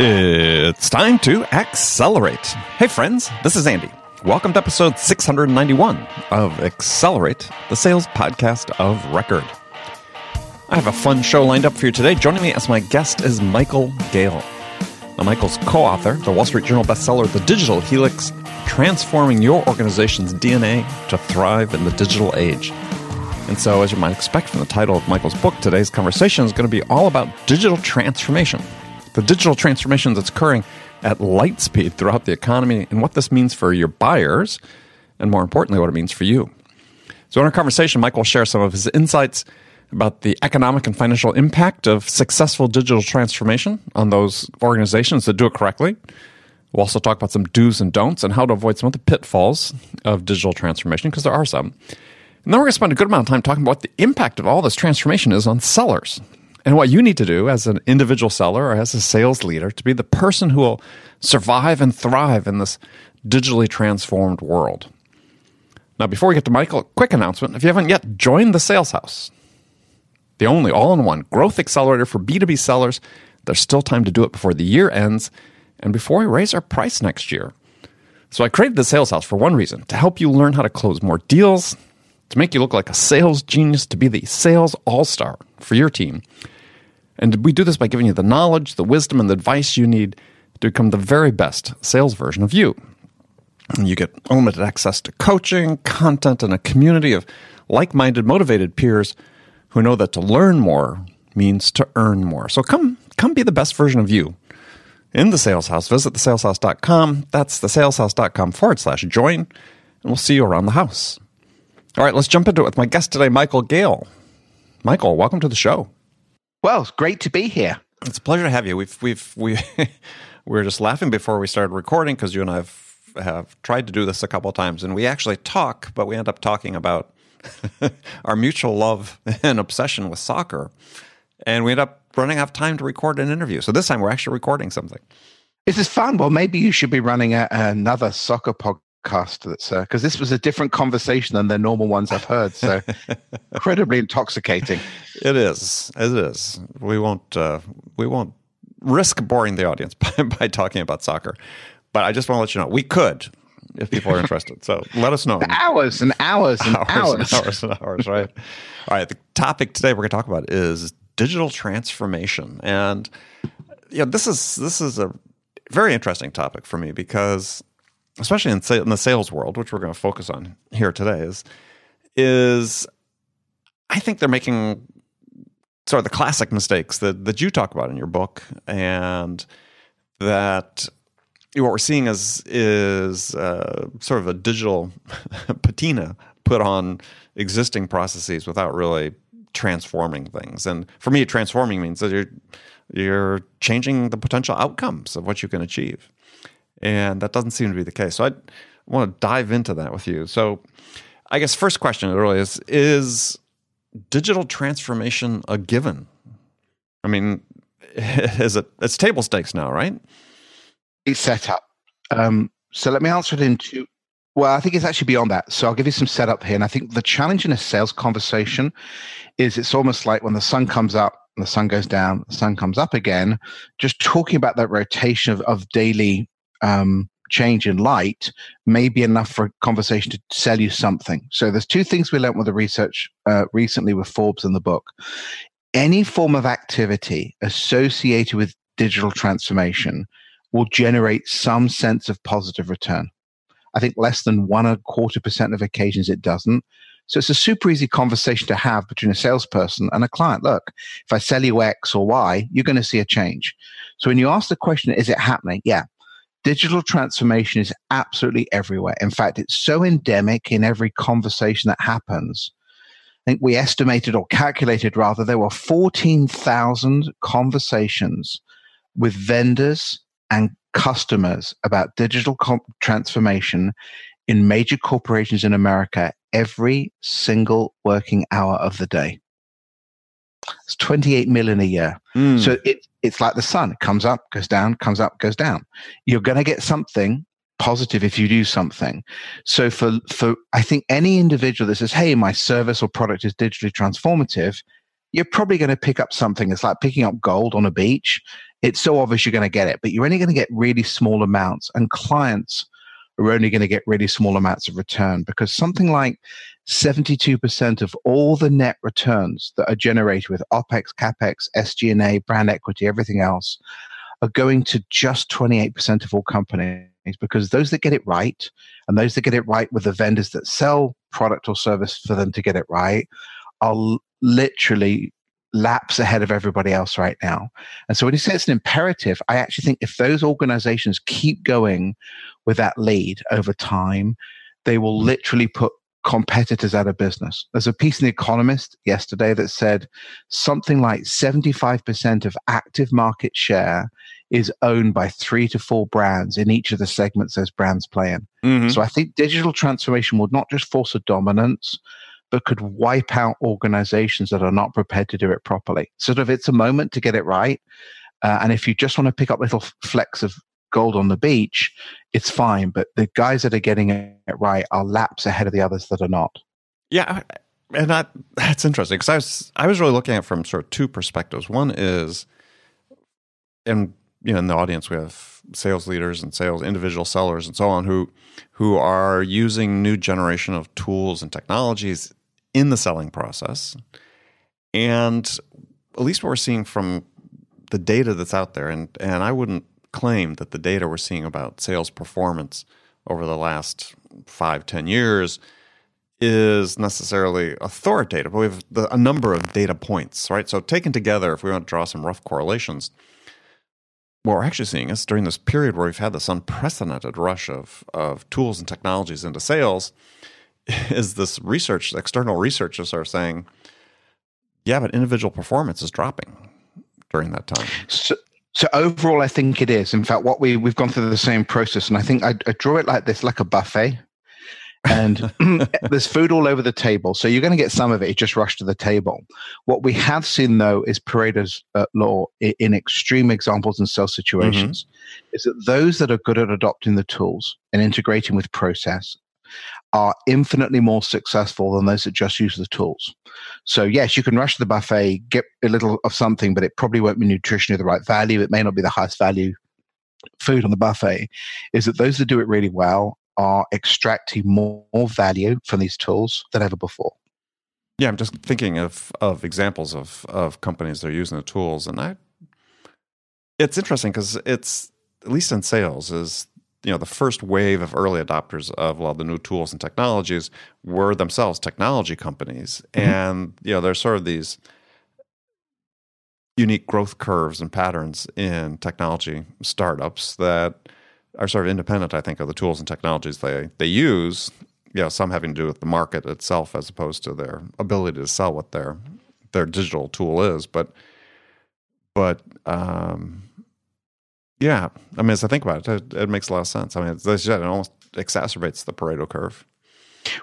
It's time to accelerate. Hey, friends, this is Andy. Welcome to episode 691 of Accelerate, the sales podcast of record. I have a fun show lined up for you today. Joining me as my guest is Michael Gale. Now, Michael's co author, the Wall Street Journal bestseller, The Digital Helix Transforming Your Organization's DNA to Thrive in the Digital Age. And so, as you might expect from the title of Michael's book, today's conversation is going to be all about digital transformation the digital transformation that's occurring at light speed throughout the economy and what this means for your buyers, and more importantly, what it means for you. So, in our conversation, Michael will share some of his insights about the economic and financial impact of successful digital transformation on those organizations that do it correctly. We'll also talk about some do's and don'ts and how to avoid some of the pitfalls of digital transformation, because there are some. And then we're going to spend a good amount of time talking about what the impact of all this transformation is on sellers and what you need to do as an individual seller or as a sales leader to be the person who will survive and thrive in this digitally transformed world. Now, before we get to Michael, a quick announcement. If you haven't yet joined the Sales House, the only all in one growth accelerator for B2B sellers, there's still time to do it before the year ends and before we raise our price next year. So I created the Sales House for one reason to help you learn how to close more deals, to make you look like a sales genius, to be the sales all star for your team. And we do this by giving you the knowledge, the wisdom, and the advice you need to become the very best sales version of you. And you get unlimited access to coaching, content, and a community of like minded, motivated peers who know that to learn more means to earn more. So come, come be the best version of you in the sales house. Visit thesaleshouse.com. That's thesaleshouse.com forward slash join, and we'll see you around the house. All right, let's jump into it with my guest today, Michael Gale. Michael, welcome to the show. Well, it's great to be here. It's a pleasure to have you. We've we've we we were just laughing before we started recording because you and I have, have tried to do this a couple of times, and we actually talk, but we end up talking about our mutual love and obsession with soccer, and we end up running out of time to record an interview. So this time we're actually recording something. This is fun. Well, maybe you should be running a, another soccer podcast podcast that's because uh, this was a different conversation than the normal ones I've heard. So incredibly intoxicating. It is. It is. We won't. Uh, we won't risk boring the audience by, by talking about soccer. But I just want to let you know we could if people are interested. So let us know. hours and hours and hours. Hours and hours and hours, right? All right. The topic today we're going to talk about is digital transformation. And yeah, this is this is a very interesting topic for me because especially in, in the sales world, which we're going to focus on here today, is is I think they're making sort of the classic mistakes that that you talk about in your book, and that what we're seeing is is uh, sort of a digital patina put on existing processes without really transforming things. And for me, transforming means that you're you're changing the potential outcomes of what you can achieve. And that doesn't seem to be the case. So I want to dive into that with you. So I guess first question really is is digital transformation a given? I mean, is it it's table stakes now, right? It's set up. Um, so let me answer it in two. Well, I think it's actually beyond that. So I'll give you some setup here. And I think the challenge in a sales conversation is it's almost like when the sun comes up and the sun goes down, the sun comes up again. Just talking about that rotation of, of daily um, change in light may be enough for a conversation to sell you something. So there's two things we learned with the research uh, recently with Forbes in the book. Any form of activity associated with digital transformation will generate some sense of positive return. I think less than one and a quarter percent of occasions it doesn't. So it's a super easy conversation to have between a salesperson and a client. Look, if I sell you X or Y, you're going to see a change. So when you ask the question, is it happening? Yeah, digital transformation is absolutely everywhere. In fact, it's so endemic in every conversation that happens. I think we estimated or calculated rather, there were 14,000 conversations with vendors and customers about digital comp- transformation in major corporations in America every single working hour of the day. It's 28 million a year. Mm. So it, it's like the sun. It comes up, goes down, comes up, goes down. You're going to get something positive if you do something. So for, for, I think any individual that says, Hey, my service or product is digitally transformative, you're probably going to pick up something. It's like picking up gold on a beach. It's so obvious you're going to get it, but you're only going to get really small amounts. And clients are only going to get really small amounts of return because something like 72% of all the net returns that are generated with OPEX, CAPEX, SG&A, brand equity, everything else are going to just 28% of all companies because those that get it right and those that get it right with the vendors that sell product or service for them to get it right are literally laps ahead of everybody else right now. And so when you say it's an imperative, I actually think if those organizations keep going with that lead over time, they will mm. literally put competitors out of business. There's a piece in The Economist yesterday that said something like 75% of active market share is owned by three to four brands in each of the segments those brands play in. Mm-hmm. So I think digital transformation will not just force a dominance, but could wipe out organizations that are not prepared to do it properly. Sort of, it's a moment to get it right. Uh, and if you just want to pick up little flecks of gold on the beach, it's fine. But the guys that are getting it right are laps ahead of the others that are not. Yeah, and that that's interesting because I was I was really looking at it from sort of two perspectives. One is, and you know, in the audience we have sales leaders and sales individual sellers and so on who who are using new generation of tools and technologies in the selling process. And at least what we're seeing from the data that's out there, and, and I wouldn't claim that the data we're seeing about sales performance over the last five, ten years is necessarily authoritative, but we have the, a number of data points, right? So taken together, if we want to draw some rough correlations, what we're actually seeing is during this period where we've had this unprecedented rush of, of tools and technologies into sales, is this research, external researchers are saying, yeah, but individual performance is dropping during that time. So, so overall, I think it is. In fact, what we we've gone through the same process, and I think I, I draw it like this, like a buffet and there's food all over the table. So you're going to get some of it. just rush to the table. What we have seen, though, is Pareto's uh, law in extreme examples and sales situations, mm-hmm. is that those that are good at adopting the tools and integrating with process are infinitely more successful than those that just use the tools. So yes, you can rush to the buffet, get a little of something, but it probably won't be nutritionally the right value. It may not be the highest value food on the buffet. Is that those that do it really well are extracting more, value from these tools than ever before. Yeah, I'm just thinking of of examples of of companies that are using the tools, and I. It's interesting because it's at least in sales is you know the first wave of early adopters of a lot of the new tools and technologies were themselves technology companies, mm-hmm. and you know there's sort of these unique growth curves and patterns in technology startups that are sort of independent, I think, of the tools and technologies they they use. You know, some having to do with the market itself as opposed to their ability to sell what their their digital tool is. But but um, yeah, I mean, as I think about it, it, it makes a lot of sense. I mean, as I said, it almost exacerbates the Pareto curve.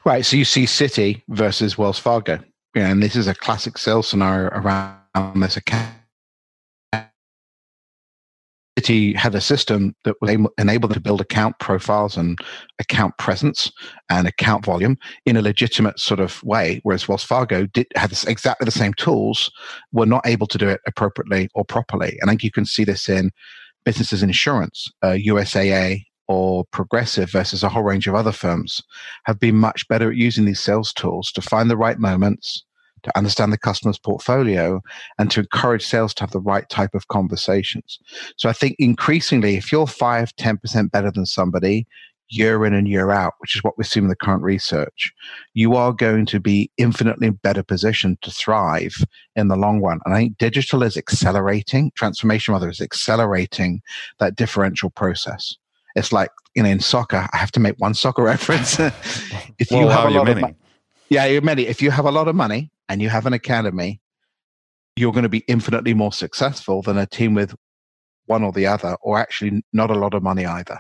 Right. So you see Citi versus Wells Fargo. Yeah, and this is a classic sales scenario around this account Citi had a system that was able, enabled them to build account profiles and account presence and account volume in a legitimate sort of way, whereas Wells Fargo did had exactly the same tools, were not able to do it appropriately or properly. And I think you can see this in businesses insurance, uh, USAA or Progressive versus a whole range of other firms have been much better at using these sales tools to find the right moments, to understand the customer's portfolio and to encourage sales to have the right type of conversations. So I think increasingly, if you're 5, 10% better than somebody, year in and year out, which is what we're seeing in the current research, you are going to be infinitely better positioned to thrive in the long run. And I think digital is accelerating, transformation rather is accelerating that differential process. It's like, you know, in soccer, I have to make one soccer reference. if well, you have a lot of money, yeah, you're many. If you have a lot of money and you have an academy, you're going to be infinitely more successful than a team with one or the other, or actually not a lot of money either.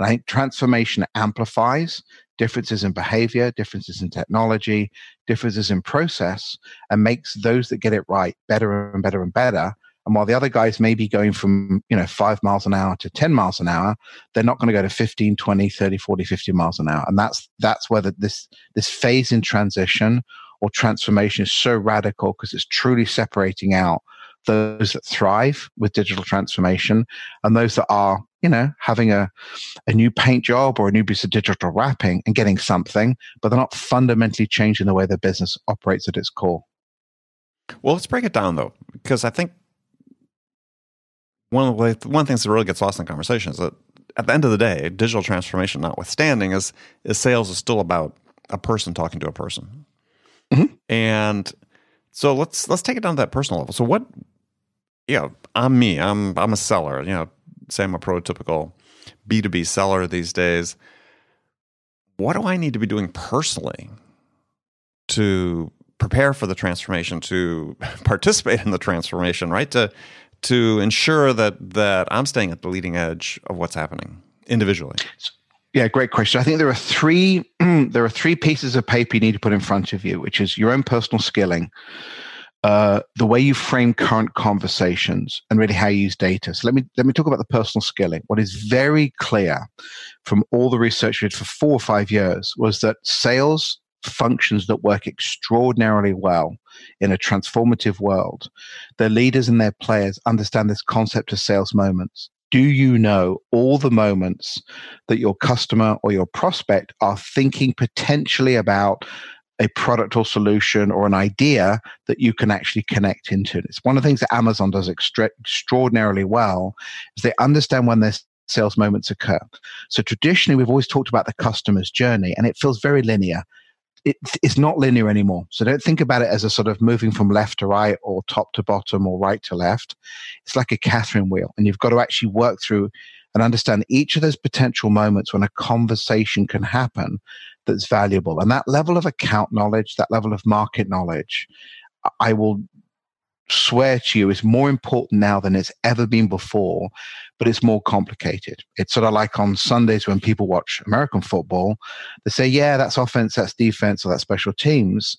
And I think transformation amplifies differences in behavior, differences in technology, differences in process, and makes those that get it right better and better and better. And while the other guys may be going from, you know, five miles an hour to 10 miles an hour, they're not going to go to 15, 20, 30, 40, 50 miles an hour. And that's, that's where the, this, this phase in transition or transformation is so radical because it's truly separating out those that thrive with digital transformation and those that are you know having a, a new paint job or a new piece of digital wrapping and getting something but they're not fundamentally changing the way their business operates at its core well let's break it down though because i think one of the one of the things that really gets lost in the conversation is that at the end of the day digital transformation notwithstanding is is sales is still about a person talking to a person mm-hmm. and so let's let's take it down to that personal level. So what you know, I'm me. I'm I'm a seller, you know, say I'm a prototypical B2B seller these days. What do I need to be doing personally to prepare for the transformation, to participate in the transformation, right? To to ensure that that I'm staying at the leading edge of what's happening individually. Yeah, great question. I think there are three there are three pieces of paper you need to put in front of you, which is your own personal skilling, uh, the way you frame current conversations, and really how you use data. So let me let me talk about the personal skilling. What is very clear from all the research we did for four or five years was that sales functions that work extraordinarily well in a transformative world. Their leaders and their players understand this concept of sales moments do you know all the moments that your customer or your prospect are thinking potentially about a product or solution or an idea that you can actually connect into? It's one of the things that Amazon does extra- extraordinarily well is they understand when their sales moments occur. So traditionally, we've always talked about the customer's journey, and it feels very linear it, it's not linear anymore. So don't think about it as a sort of moving from left to right or top to bottom or right to left. It's like a Catherine wheel, and you've got to actually work through and understand each of those potential moments when a conversation can happen that's valuable. And that level of account knowledge, that level of market knowledge, I will swear to you is more important now than it's ever been before, but it's more complicated. It's sort of like on Sundays when people watch American football, they say, yeah, that's offense, that's defense, or that's special teams.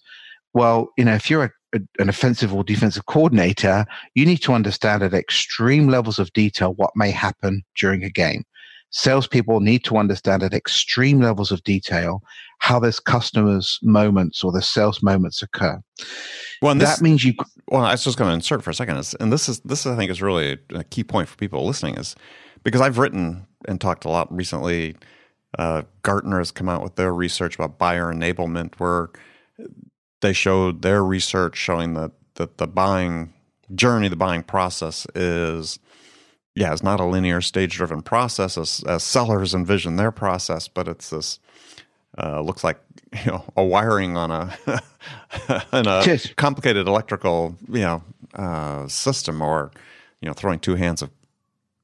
Well, you know, if you're a, a, an offensive or defensive coordinator, you need to understand at extreme levels of detail what may happen during a game. Salespeople need to understand at extreme levels of detail how those customers' moments or the sales moments occur. Well, this, that means you. Well, I was just going to insert for a second, and this is this I think is really a key point for people listening is because I've written and talked a lot recently. Uh, Gartner has come out with their research about buyer enablement, where they showed their research showing that that the buying journey, the buying process is yeah, it's not a linear stage driven process as, as, sellers envision their process, but it's this uh, looks like you know a wiring on a in a complicated electrical you know uh, system, or you know throwing two hands of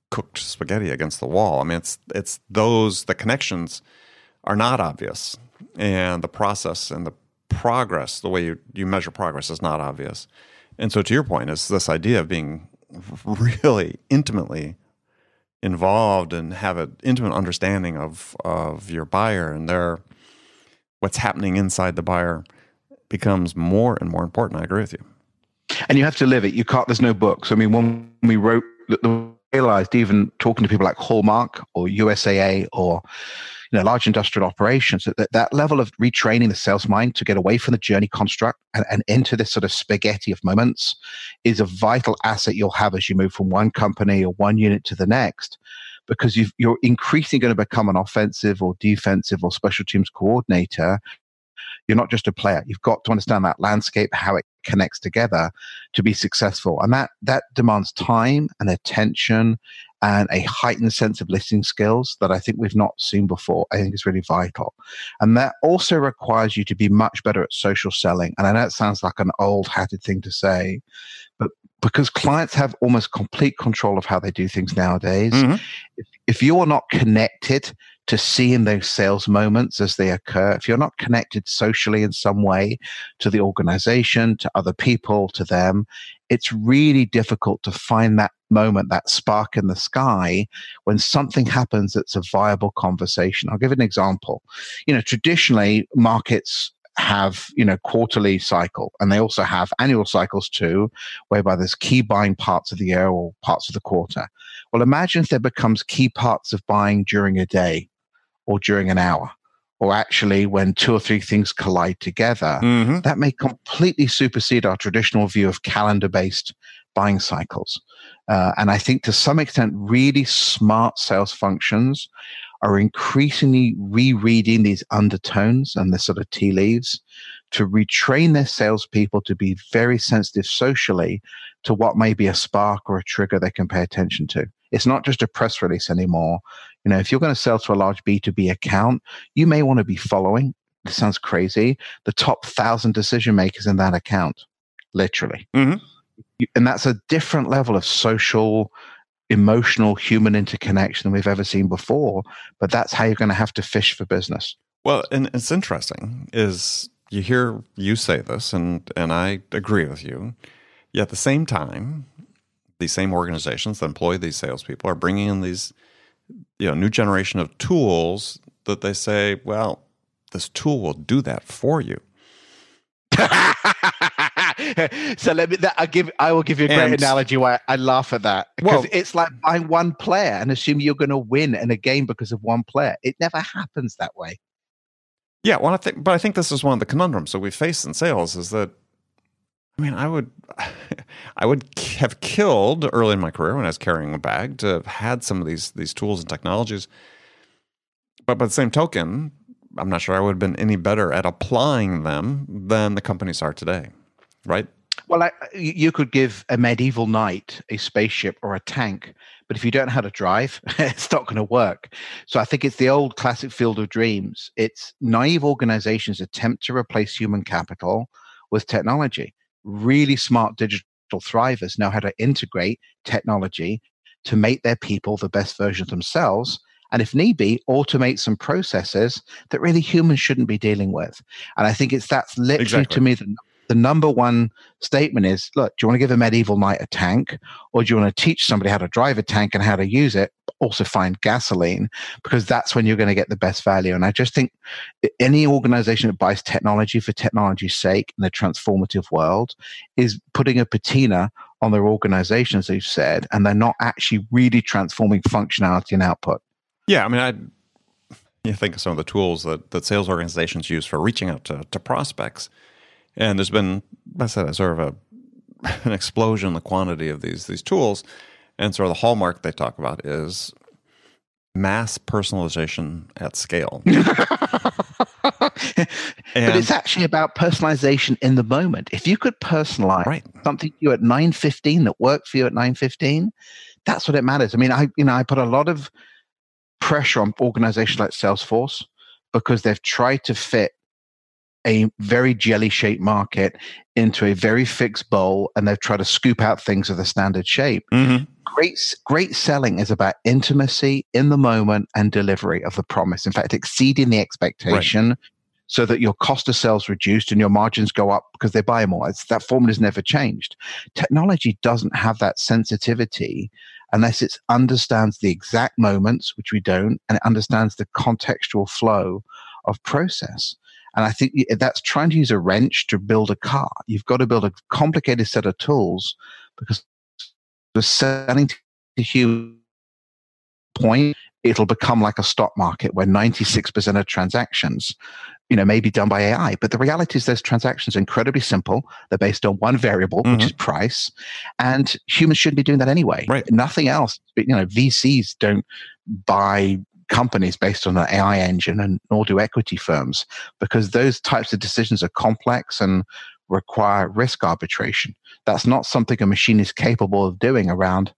cooked spaghetti against the wall. I mean, it's it's those the connections are not obvious, and the process and the progress, the way you, you measure progress, is not obvious. And so, to your point, is this idea of being really intimately involved and have an intimate understanding of of your buyer and their what's happening inside the buyer becomes more and more important. I agree with you. And you have to live it. You can't. There's no books. I mean, when we wrote, realized even talking to people like Hallmark or USAA or you know, large industrial operations, that, that level of retraining the sales mind to get away from the journey construct and, and into this sort of spaghetti of moments is a vital asset you'll have as you move from one company or one unit to the next because you are increasingly going to become an offensive or defensive or special teams coordinator. You're not just a player. You've got to understand that landscape, how it connects together to be successful. And that, that demands time and attention and a heightened sense of listening skills that I think we've not seen before. I think is really vital. And that also requires you to be much better at social selling. And I know it sounds like an old hatted thing to say, but because clients have almost complete control of how they do things nowadays, mm-hmm. if, if you are not connected to seeing those sales moments as they occur, if you're not connected socially in some way to the organization, to other people, to them, it's really difficult to find that moment, that spark in the sky when something happens that's a viable conversation. I'll give an example. You know, traditionally markets have you know quarterly cycle and they also have annual cycles too whereby there's key buying parts of the year or parts of the quarter well imagine if there becomes key parts of buying during a day or during an hour or actually when two or three things collide together, Mm-hmm. that may completely supersede our traditional view of calendar based buying cycles. Uh, and I think to some extent, really smart sales functions are increasingly rereading these undertones and the sort of tea leaves to retrain their salespeople to be very sensitive socially to what may be a spark or a trigger they can pay attention to. It's not just a press release anymore. You know, if you're going to sell to a large B2B account, you may want to be following, this sounds crazy, the top thousand decision makers in that account, literally. Mhm. And that's a different level of social, emotional, human interconnection than we've ever seen before. But that's how you're going to have to fish for business. Well, and it's interesting is you hear you say this, and and I agree with you. Yet at the same time, these same organizations that employ these salespeople are bringing in these, you know, new generation of tools that they say, well, this tool will do that for you. so let me. That, I give. I will give you a great And- analogy why I laugh at that because Well- it's like buying one player and assuming you're going to win in a game because of one player. It never happens that way. Yeah, well, I think, but I think this is one of the conundrums that we face in sales is that, I mean, I would, I would have killed early in my career when I was carrying a bag to have had some of these these tools and technologies. But by the same token, I'm not sure I would have been any better at applying them than the companies are today, right? Well, I, you could give a medieval knight a spaceship or a tank, but if you don't know how to drive, it's not going to work. So I think it's the old classic field of dreams. It's naive organizations attempt to replace human capital with technology. Really smart digital thrivers know how to integrate technology to make their people the best version of themselves. And if need be, automate some processes that really humans shouldn't be dealing with. And I think it's that's literally Exactly. to me the, the number one statement is look, do you want to give a medieval knight a tank? Or do you want to teach somebody how to drive a tank and how to use it? Also find gasoline because that's when you're going to get the best value. And I just think any organization that buys technology for technology's sake in a transformative world is putting a patina on their organization, as you've said, and they're not actually really transforming functionality and output. Yeah, I mean, I you think of some of the tools that, that sales organizations use for reaching out to, to prospects, and there's been, I said, sort of a an explosion in the quantity of these these tools, and sort of the hallmark they talk about is mass personalization at scale. but it's actually about personalization in the moment. If you could personalize Right. something to you at 9.15 that worked for you at 9.15, that's what it matters. I mean, I you know, I put a lot of pressure on organizations like Salesforce because they've tried to fit a very jelly shaped market into a very fixed bowl and they've tried to scoop out things of the standard shape. Mhm. great great selling is about intimacy in the moment and delivery of the promise. In fact exceeding the expectation so that your cost of sales reduced and your margins go up because they buy more. It's, that formula has never changed. Technology doesn't have that sensitivity unless it understands the exact moments which we don't and it understands the contextual flow of process and I think that's trying to use a wrench to build a car. You've got to build a complicated set of tools because the selling to human point, it'll become like a stock market where 96% of transactions, you know, may be done by AI. But the reality is those transactions are incredibly simple. They're based on one variable, which mm-hmm. is price. And humans shouldn't be doing that anyway. Right. Nothing else. But, you know, VCs don't buy companies based on an AI engine and nor do equity firms because those types of decisions are complex and require risk arbitration. That's not something a machine is capable of doing around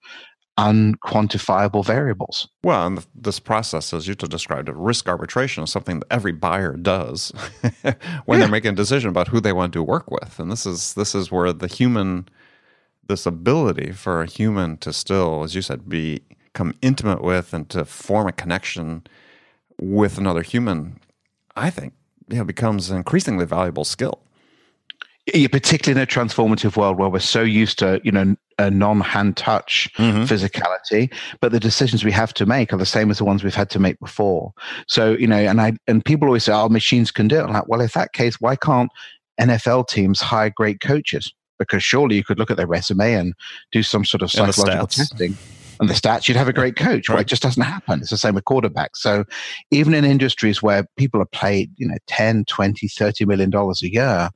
unquantifiable variables. Well, and this process, as you just described it, risk arbitration is something that every buyer does when Yeah. they're making a decision about who they want to work with, and this is this is where the human, this ability for a human to still, as you said, be become intimate with and to form a connection with another human, I think, yeah, becomes an increasingly valuable skill. Yeah, particularly in a transformative world where we're so used to, you know, a non-hand touch Mhm. physicality, but the decisions we have to make are the same as the ones we've had to make before. So, you know, and I and people always say, "Oh, machines can do it." I'm like, well, if that case, why can't NFL teams hire great coaches? Because surely you could look at their resume and do some sort of psychological testing. And the stats, you'd have a great coach. Right. It just doesn't happen. It's the same with quarterbacks. So even in industries where people are paid, you know, 10, 20, 30 million dollars a year,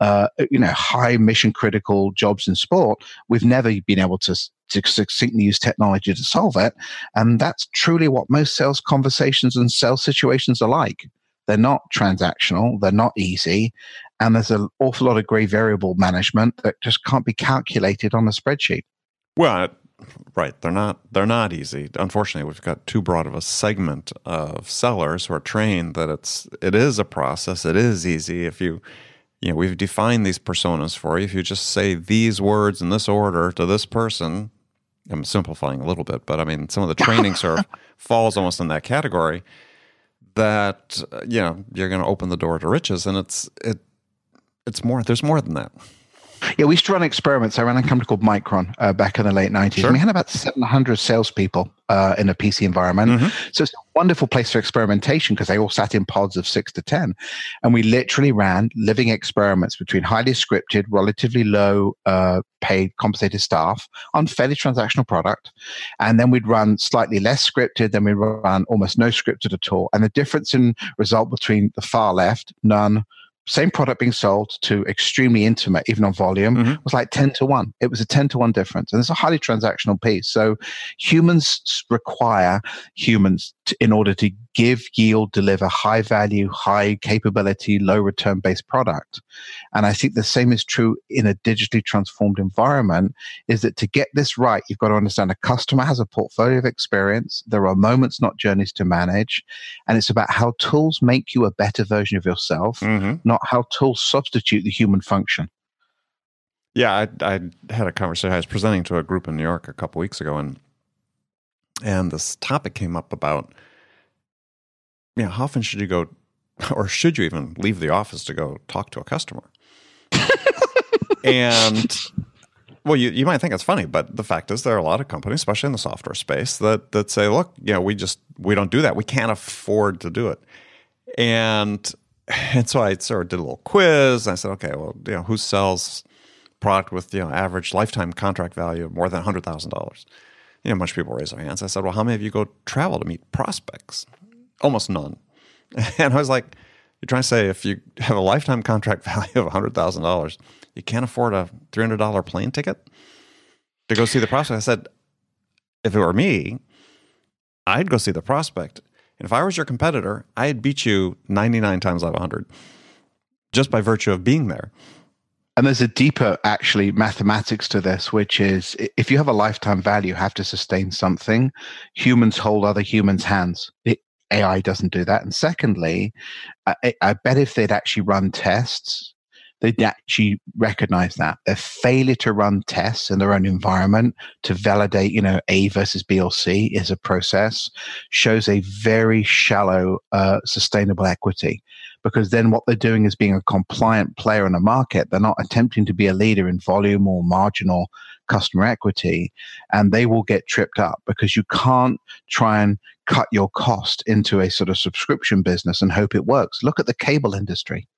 uh, you know, high mission critical jobs in sport, we've never been able to, to succinctly use technology to solve it. And that's truly what most sales conversations and sales situations are like. They're not transactional, they're not easy, and there's an awful lot of gray variable management that just can't be calculated on a spreadsheet. Well, right, they're not they're not easy. Unfortunately, we've got too broad of a segment of sellers who are trained that it's it is a process. It is easy if you you know, we've defined these personas for you. If you just say these words in this order to this person, I'm simplifying a little bit, but I mean, some of the training sort of falls almost in that category. That uh, you know, you're going to open the door to riches, and it's it, it's more. There's more than that. Yeah, we used to run experiments. I ran a company called Micron uh, back in the late 90s. Sure. we had about 700 salespeople uh, in a PC environment. Mm-hmm. So it's a wonderful place for experimentation because they all sat in pods of six to 10. And we literally ran living experiments between highly scripted, relatively low uh, paid compensated staff on fairly transactional product. And then we'd run slightly less scripted, then we'd run almost no scripted at all. And the difference in result between the far left, none, same product being sold to extremely intimate, even on volume, mm-hmm. was like 10 to 1. It was a 10 to 1 difference. And it's a highly transactional piece. So humans require humans to, in order to give, yield, deliver high value, high capability, low return based product. And I think the same is true in a digitally transformed environment is that to get this right, you've got to understand a customer has a portfolio of experience. There are moments, not journeys to manage. And it's about how tools make you a better version of yourself, mm-hmm. not how tools substitute the human function. Yeah, I, I had a conversation. I was presenting to a group in New York a couple weeks ago, and and this topic came up about you know, how often should you go, or should you even leave the office to go talk to a customer? and well, you, you might think it's funny, but the fact is there are a lot of companies, especially in the software space, that that say, look, you know, we just we don't do that. We can't afford to do it. And and so I sort of did a little quiz. I said, okay, well, you know, who sells product with you know average lifetime contract value of more than hundred thousand dollars? You know, a bunch of people raise their hands. I said, well, how many of you go travel to meet prospects? almost none. And I was like, you're trying to say if you have a lifetime contract value of $100,000, you can't afford a $300 plane ticket to go see the prospect. I said, if it were me, I'd go see the prospect. And if I was your competitor, I'd beat you 99 times out of 100 just by virtue of being there. And there's a deeper, actually, mathematics to this, which is if you have a lifetime value, you have to sustain something. Humans hold other humans' hands. It, AI doesn't do that. And secondly, I, I bet if they'd actually run tests, they'd actually recognize that their failure to run tests in their own environment to validate, you know, A versus B or C is a process shows a very shallow uh, sustainable equity. Because then what they're doing is being a compliant player in the market. They're not attempting to be a leader in volume or marginal customer equity, and they will get tripped up because you can't try and cut your cost into a sort of subscription business and hope it works. Look at the cable industry.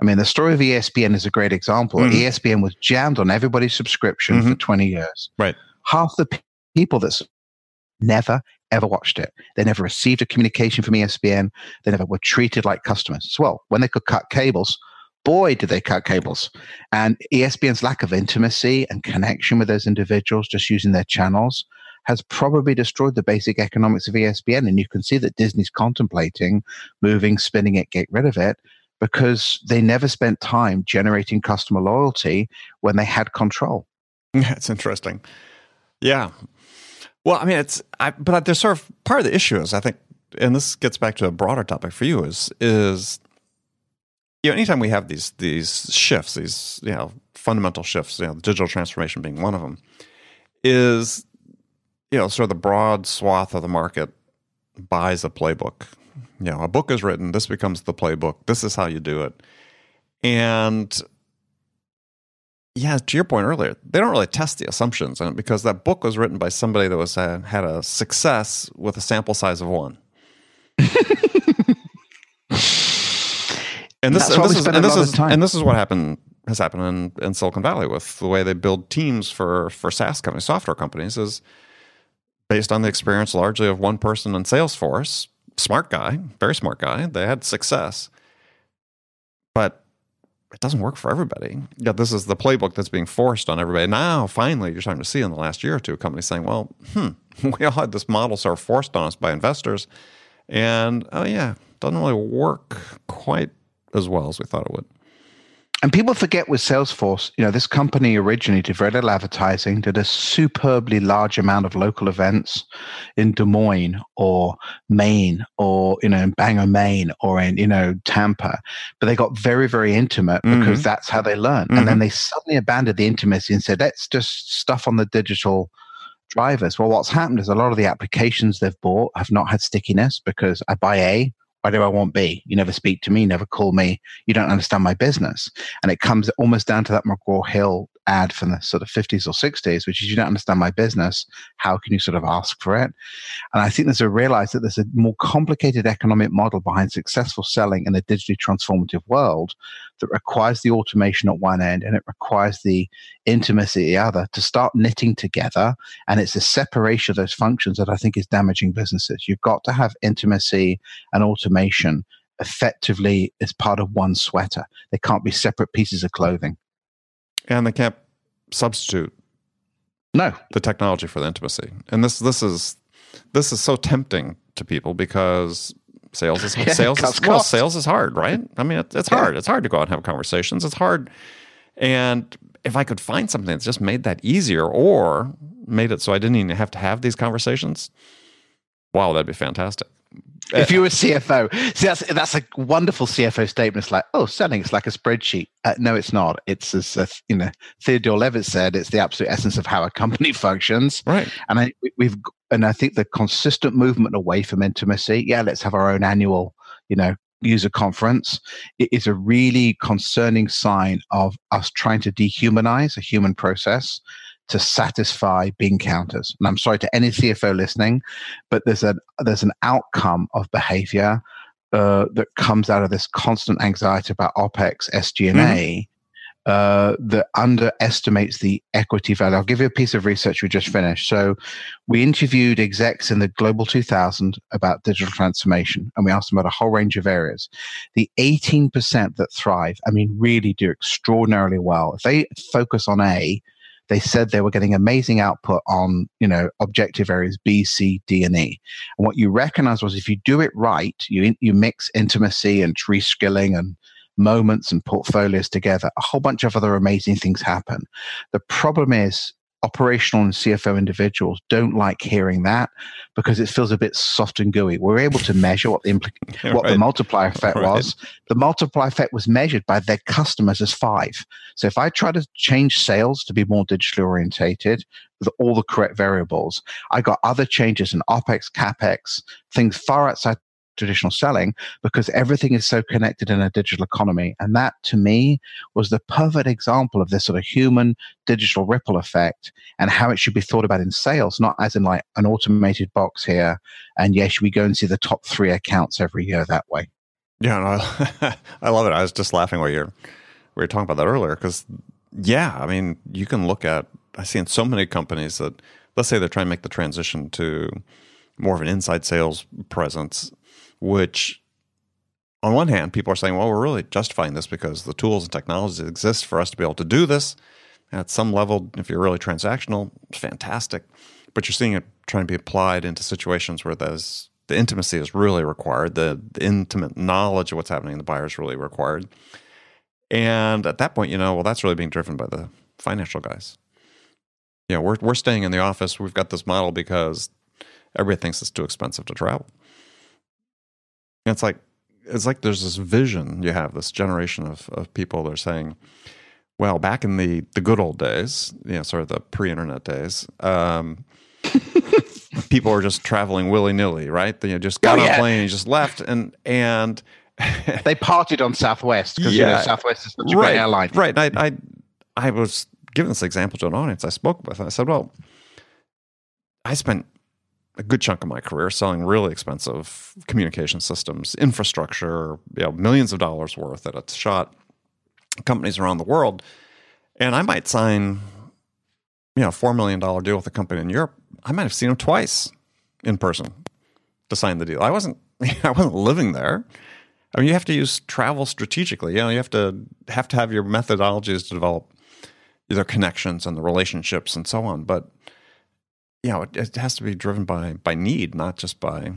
I mean, the story of ESPN is a great example. Mm-hmm. ESPN was jammed on everybody's subscription mm-hmm. for 20 years. Right. Half the people that never, ever watched it. They never received a communication from ESPN. They never were treated like customers well. When they could cut cables, boy, did they cut cables. And ESPN's lack of intimacy and connection with those individuals just using their channels has probably destroyed the basic economics of ESPN. And you can see that Disney's contemplating moving, spinning it, get rid of it because they never spent time generating customer loyalty when they had control. That's interesting. Yeah. Well, I mean, it's, I, but there's sort of part of the issue is I think, and this gets back to a broader topic for you is, is, you know, anytime we have these, these shifts, these, you know, fundamental shifts, you know, digital transformation being one of them, is you know, sort of the broad swath of the market buys a playbook. You know, a book is written, this becomes the playbook. This is how you do it. And yeah, to your point earlier, they don't really test the assumptions on it because that book was written by somebody that was uh, had a success with a sample size of one. and this, and this is, and this is, and this is what happened has happened in, in Silicon Valley with the way they build teams for for SaaS companies, software companies is based on the experience largely of one person in Salesforce, smart guy, very smart guy. They had success, but it doesn't work for everybody. Yeah, this is the playbook that's being forced on everybody. Now, finally, you're starting to see in the last year or two companies saying, well, hmm, we all had this model sort of forced on us by investors. And oh, yeah, doesn't really work quite as well as we thought it would and people forget with Salesforce, you know, this company originally did very little advertising, did a superbly large amount of local events in Des Moines or Maine or, you know, in Bangor, Maine or in, you know, Tampa. But they got very, very intimate because mm-hmm. that's how they learned. Mm-hmm. And then mm-hmm. they suddenly abandoned the intimacy and said, let's just stuff on the digital drivers. Well, what's happened is a lot of the applications they've bought have not had stickiness because I buy A, why do I want B? You never speak to me, never call me. You don't understand my business. And it comes almost down to that McGraw Hill ad from the sort of 50s or 60s, which is you don't understand my business. How can you sort of ask for it? And I think there's a realize that there's a more complicated economic model behind successful selling in a digitally transformative world that requires the automation at one end and it requires the intimacy at the other to start knitting together. And it's the separation of those functions that I think is damaging businesses. You've got to have intimacy and automation effectively as part of one sweater. They can't be separate pieces of clothing and they can't substitute no the technology for the intimacy. And this this is this is so tempting to people because sales is yeah, sales is, well, sales is hard, right? I mean, it, it's hard. Yeah. It's hard to go out and have conversations. It's hard, and if I could find something that's just made that easier or made it so I didn't even have to have these conversations, wow, that'd be fantastic if you were CFO, see that's that's a wonderful CFO statement. It's like, oh, selling it's like a spreadsheet. Uh, no, it's not. It's as uh, you know, Theodore Levitt said, it's the absolute essence of how a company functions. Right. And I we've and I think the consistent movement away from intimacy. Yeah, let's have our own annual, you know, user conference. It is a really concerning sign of us trying to dehumanize a human process to satisfy bean counters. And I'm sorry to any CFO listening, but there's a there's an outcome of behavior uh, that comes out of this constant anxiety about OPEX, SG&A, mm-hmm. uh, that underestimates the equity value. I'll give you a piece of research we just finished. So we interviewed execs in the Global 2000 about digital transformation, and we asked them about a whole range of areas. The 18% that thrive, I mean, really do extraordinarily well. If they focus on A, they said they were getting amazing output on you know objective areas b c d and e. And what you recognize was if you do it right you you mix intimacy and reskilling and moments and portfolios together a whole bunch of other amazing things happen. The problem is operational and CFO individuals don't like hearing that because it feels a bit soft and gooey. We're able to measure what the what right. the multiplier effect right. was. The multiplier effect was measured by their customers as five. So if I try to change sales to be more digitally orientated with all the correct variables, I got other changes in OPEX, CAPEX, things far outside traditional selling because everything is so connected in a digital economy. And that to me was the perfect example of this sort of human digital ripple effect and how it should be thought about in sales, not as in like an automated box here. And yes, we go and see the top three accounts every year that way. Yeah, no, I love it. I was just laughing while you're we were talking about that earlier because yeah, I mean, you can look at I see in so many companies that let's say they're trying to make the transition to more of an inside sales presence which on one hand, people are saying, well, we're really justifying this because the tools and technologies exist for us to be able to do this. At some level, if you're really transactional, fantastic. But you're seeing it trying to be applied into situations where the intimacy is really required, the, the intimate knowledge of what's happening in the buyer is really required. And at that point, you know, well, that's really being driven by the financial guys. You know, we're, we're staying in the office. We've got this model because everybody thinks it's too expensive to travel it's like it's like there's this vision you have this generation of, of people that are saying well back in the the good old days you know sort of the pre-internet days um, people were just traveling willy-nilly right? They just got oh, on a plane and just left and and they partied on southwest because yeah, you know southwest is such a right, great airline right. And I, I i was giving this example to an audience i spoke with and i said well i spent a good chunk of my career selling really expensive communication systems, infrastructure, you know, millions of dollars worth at a shot, companies around the world. And I might sign, you know, $4 million deal with a company in Europe I might have seen them twice in person to sign the deal. I wasn't I wasn't living there. I mean, you have to use travel strategically. You know, you have to have to have your methodologies to develop either connections and the relationships and so on. But you know, it, it has to be driven by by need, not just by.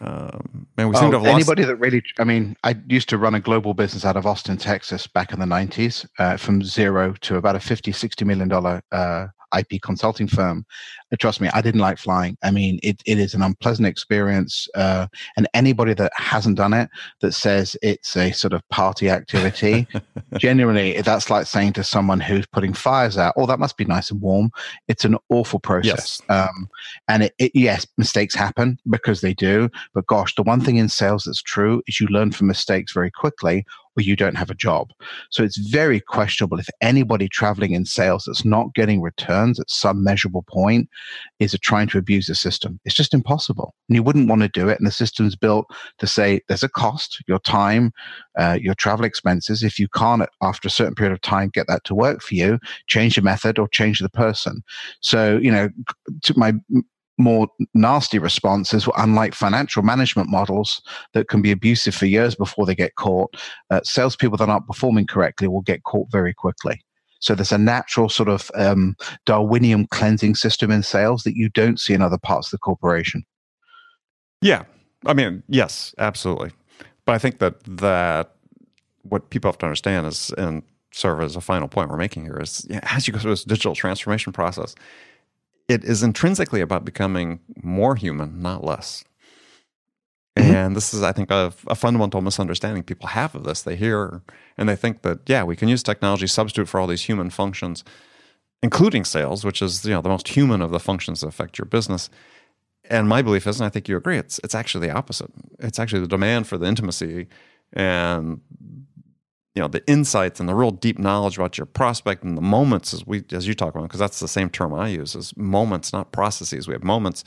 Um, man, we seem Oh, to have lost. anybody that really, I mean, I used to run a global business out of Austin, Texas back in the 90s, uh, from zero to about a 50, 60 million dollar uh, IP consulting firm. Uh, trust me, I didn't like flying. I mean, it, it is an unpleasant experience. Uh, and anybody that hasn't done it, that says it's a sort of party activity, genuinely, that's like saying to someone who's putting fires out, oh, that must be nice and warm. It's an awful process. Um, and it, it, yes, mistakes happen because they do. But gosh, the one thing in sales that's true is you learn from mistakes very quickly you don't have a job. So it's very questionable if anybody traveling in sales that's not getting returns at some measurable point is trying to abuse the system. It's just impossible. And you wouldn't want to do it. And the system's built to say there's a cost, your time, uh, your travel expenses. If you can't, after a certain period of time, get that to work for you, change the method or change the person. So, you know, to my more nasty responses, unlike financial management models that can be abusive for years before they get caught, uh, salespeople that aren't performing correctly will get caught very quickly. So there's a natural sort of um, Darwinian cleansing system in sales that you don't see in other parts of the corporation. Yeah, I mean, yes, absolutely. But I think that that what people have to understand is, and serve as a final point we're making here is, as you go through this digital transformation process, it is intrinsically about becoming more human, not less. Mhm. And this is, I think, a, a fundamental misunderstanding people have of this. They hear and they think that, yeah, we can use technology substitute for all these human functions, including sales, which is you know the most human of the functions that affect your business. And my belief is, and I think you agree, it's it's actually the opposite. It's actually the demand for the intimacy and you know the insights and the real deep knowledge about your prospect and the moments as we as you talk about because that's the same term I use is moments, not processes. We have moments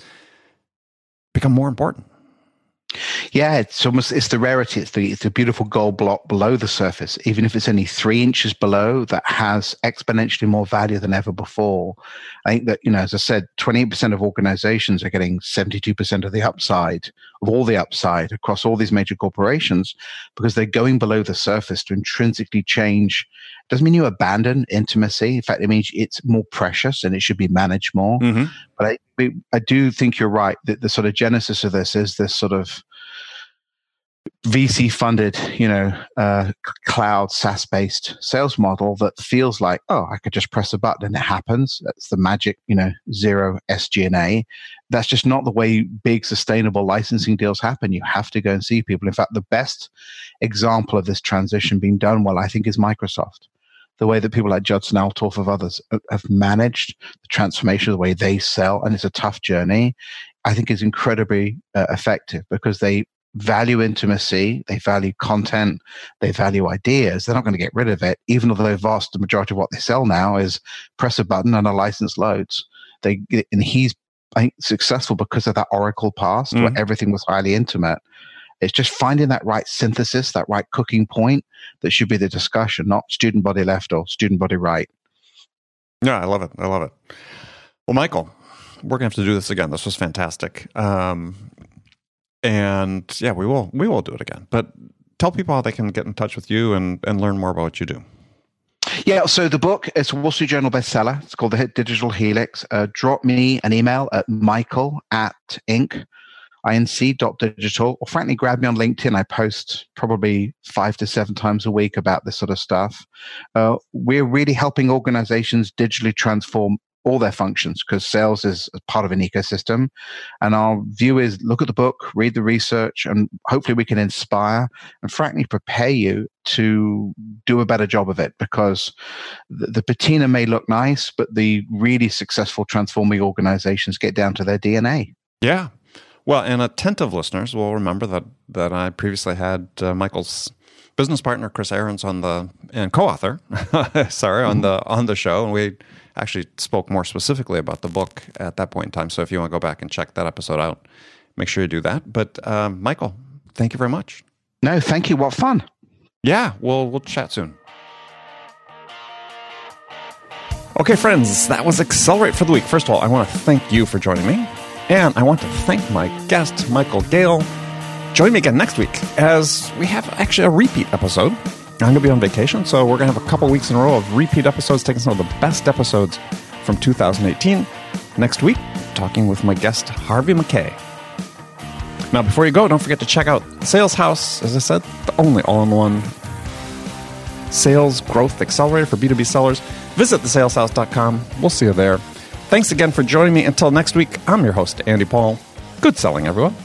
become more important. Yeah, it's almost it's the rarity. It's the it's the beautiful gold block below the surface, even if it's only three inches below, that has exponentially more value than ever before. I think that you know, as I said, twenty eight percent of organizations are getting seventy two percent of the upside of all the upside across all these major corporations because they're going below the surface to intrinsically change. Doesn't mean you abandon intimacy. In fact, it means it's more precious and it should be managed more. Mm-hmm. But I, I do think you're right that the sort of genesis of this is this sort of VC funded, you know, uh, cloud SaaS based sales model that feels like, oh, I could just press a button and it happens. That's the magic, you know, zero SG&A. That's just not the way big sustainable licensing deals happen. You have to go and see people. In fact, the best example of this transition being done well, I think, is Microsoft. The way that people like Judson Althoff of others uh, have managed the transformation of the way they sell, and it's a tough journey, I think is incredibly uh, effective because they value intimacy, they value content, they value ideas. They're not going to get rid of it, even though vast the majority of what they sell now is press a button and a license loads. They and he's I think successful because of that Oracle past where Mhm. everything was highly intimate. It's just finding that right synthesis, that right cooking point that should be the discussion, not student body left or student body right. Yeah, I love it. I love it. Well, Michael, we're gonna have to do this again. This was fantastic. Um, and yeah, we will we will do it again. But tell people how they can get in touch with you and and learn more about what you do. Yeah, so the book is a Wall Street Journal bestseller. It's called The Digital Helix. Uh, drop me an email at michael at inc, inc.digital, or frankly, grab me on LinkedIn. I post probably five to seven times a week about this sort of stuff. Uh, we're really helping organizations digitally transform all their functions because sales is part of an ecosystem. And our view is look at the book, read the research, and hopefully we can inspire and frankly prepare you to do a better job of it because the, the patina may look nice, but the really successful transforming organizations get down to their DNA. Yeah. Well, and attentive listeners will remember that that I previously had uh, Michael's business partner Chris Aarons on the and co-author, sorry, on the on the show, and we actually spoke more specifically about the book at that point in time. So if you want to go back and check that episode out, make sure you do that. But um, Michael, thank you very much. No, thank you. What fun. Yeah, we'll we'll chat soon. Okay, friends, that was Accelerate for the week. First of all, I want to thank you for joining me. And I want to thank my guest, Michael Gale. Join me again next week as we have actually a repeat episode. I'm going to be on vacation, so we're going to have a couple weeks in a row of repeat episodes, taking some of the best episodes from 2018. Next week, talking with my guest, Harvey Mackay. Now, before you go, don't forget to check out Sales House, as I said, the only all in one sales growth accelerator for B2B sellers. Visit thesaleshouse.com. We'll see you there. Thanks again for joining me. Until next week, I'm your host, Andy Paul. Good selling, everyone.